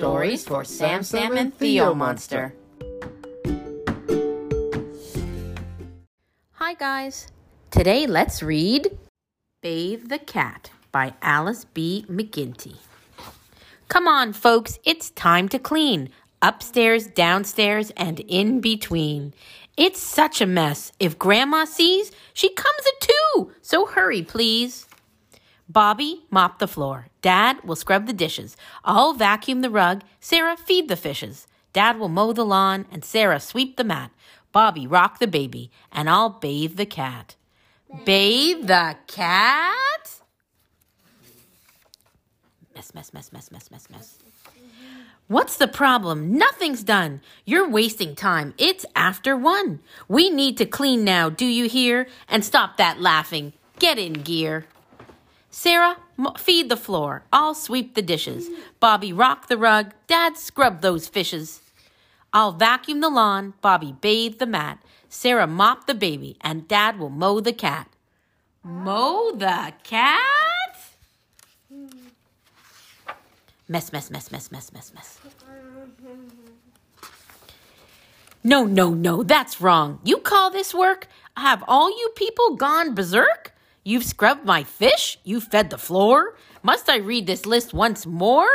Stories for Sam Sam and Theo Monster. Hi, guys. Today, let's read Bathe the Cat by Alice B. McGinty. Come on, folks, it's time to clean. Upstairs, downstairs, and in between. It's such a mess. If Grandma sees, she comes at two. So hurry, please. Bobby, mop the floor. Dad will scrub the dishes. I'll vacuum the rug. Sarah, feed the fishes. Dad will mow the lawn, and Sarah sweep the mat. Bobby, rock the baby, and I'll bathe the cat. Bathe the cat? Mess, mess, mess, mess, mess, mess, mess. What's the problem? Nothing's done. You're wasting time. It's after one. We need to clean now, do you hear? And stop that laughing. Get in gear. Sarah, feed the floor. I'll sweep the dishes. Bobby, rock the rug. Dad, scrub those fishes. I'll vacuum the lawn. Bobby, bathe the mat. Sarah, mop the baby. And Dad will mow the cat. Mow the cat? Mess, mess, mess, mess, mess, mess, mess. No, no, no, that's wrong. You call this work? Have all you people gone berserk? You've scrubbed my fish? You fed the floor? Must I read this list once more?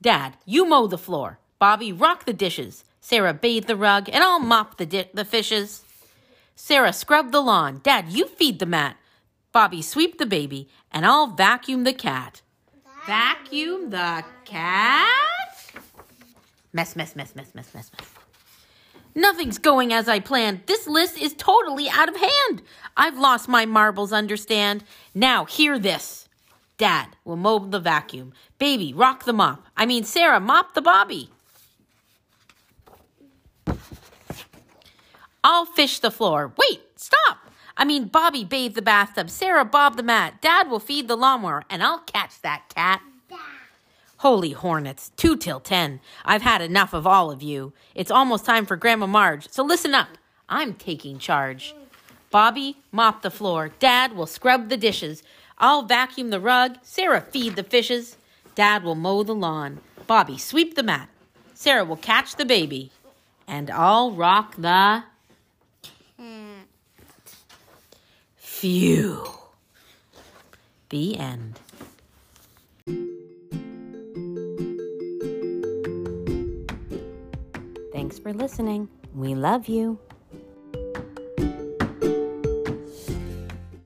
Dad, you mow the floor. Bobby, rock the dishes. Sarah, bathe the rug, and I'll mop the, di- the fishes. Sarah, scrub the lawn. Dad, you feed the mat. Bobby, sweep the baby, and I'll vacuum the cat. Vacuum the cat? Mess, mess, mess, mess, mess, mess, mess. Nothing's going as I planned. This list is totally out of hand. I've lost my marbles, understand? Now, hear this. Dad will mow the vacuum. Baby, rock the mop. I mean, Sarah, mop the bobby. I'll fish the floor. Wait, stop. I mean, Bobby bathe the bathtub. Sarah bob the mat. Dad will feed the lawnmower, and I'll catch that cat. Holy hornets, two till ten. I've had enough of all of you. It's almost time for Grandma Marge, so listen up. I'm taking charge. Bobby, mop the floor. Dad will scrub the dishes. I'll vacuum the rug. Sarah, feed the fishes. Dad will mow the lawn. Bobby, sweep the mat. Sarah will catch the baby. And I'll rock the. Hmm. Phew. The end. Thanks for listening. We love you.